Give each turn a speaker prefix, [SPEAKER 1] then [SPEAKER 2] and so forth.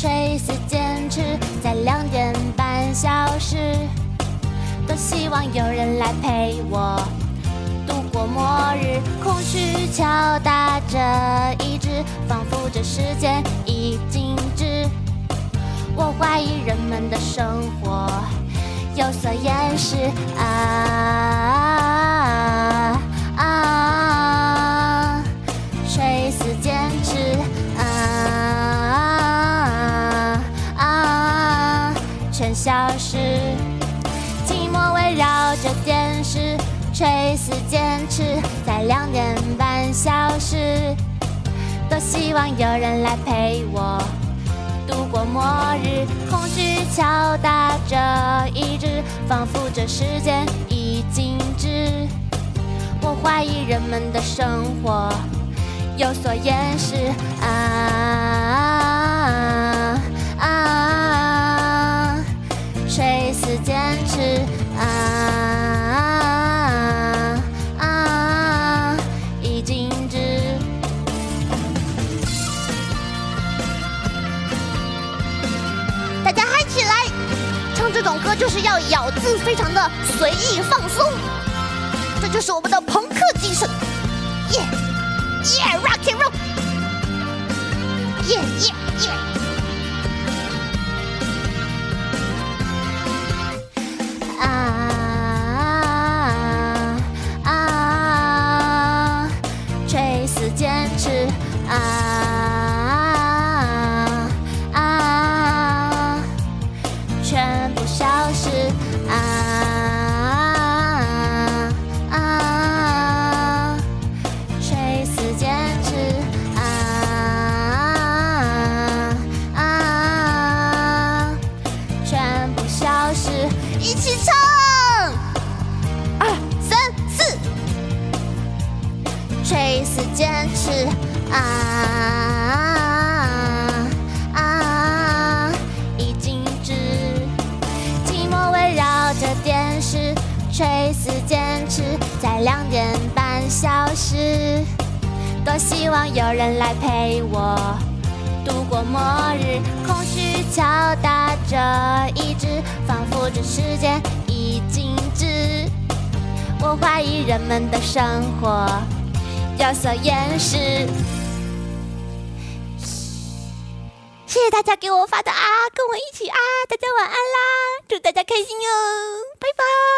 [SPEAKER 1] 垂死坚持在两点半消失。多希望有人来陪我度过末日，空虚敲打着意志，仿佛这世界已静止。我怀疑人们的生活有所掩饰啊全消失。寂寞围绕着电视，垂死坚持在两点半消失。多希望有人来陪我度过末日，空虚敲打着意志，仿佛这时间已静止。我怀疑人们的生活
[SPEAKER 2] 这种歌就是要咬字非常的随意放松，这就是我们的朋克精神。耶耶，rock and roll！耶耶耶！
[SPEAKER 1] 啊啊，垂死坚持啊，
[SPEAKER 2] 一起唱！二三四，
[SPEAKER 1] 垂死坚持啊啊，已静止。寂寞围绕着电视，垂死坚持在两点半消失。多希望有人来陪我度过末日，空虚敲打着意志，这世界已静止。我怀疑人们的生活有所掩饰。谢谢大家给我发的啊，跟我一起啊，大家晚安啦，祝大家开心哟，拜拜。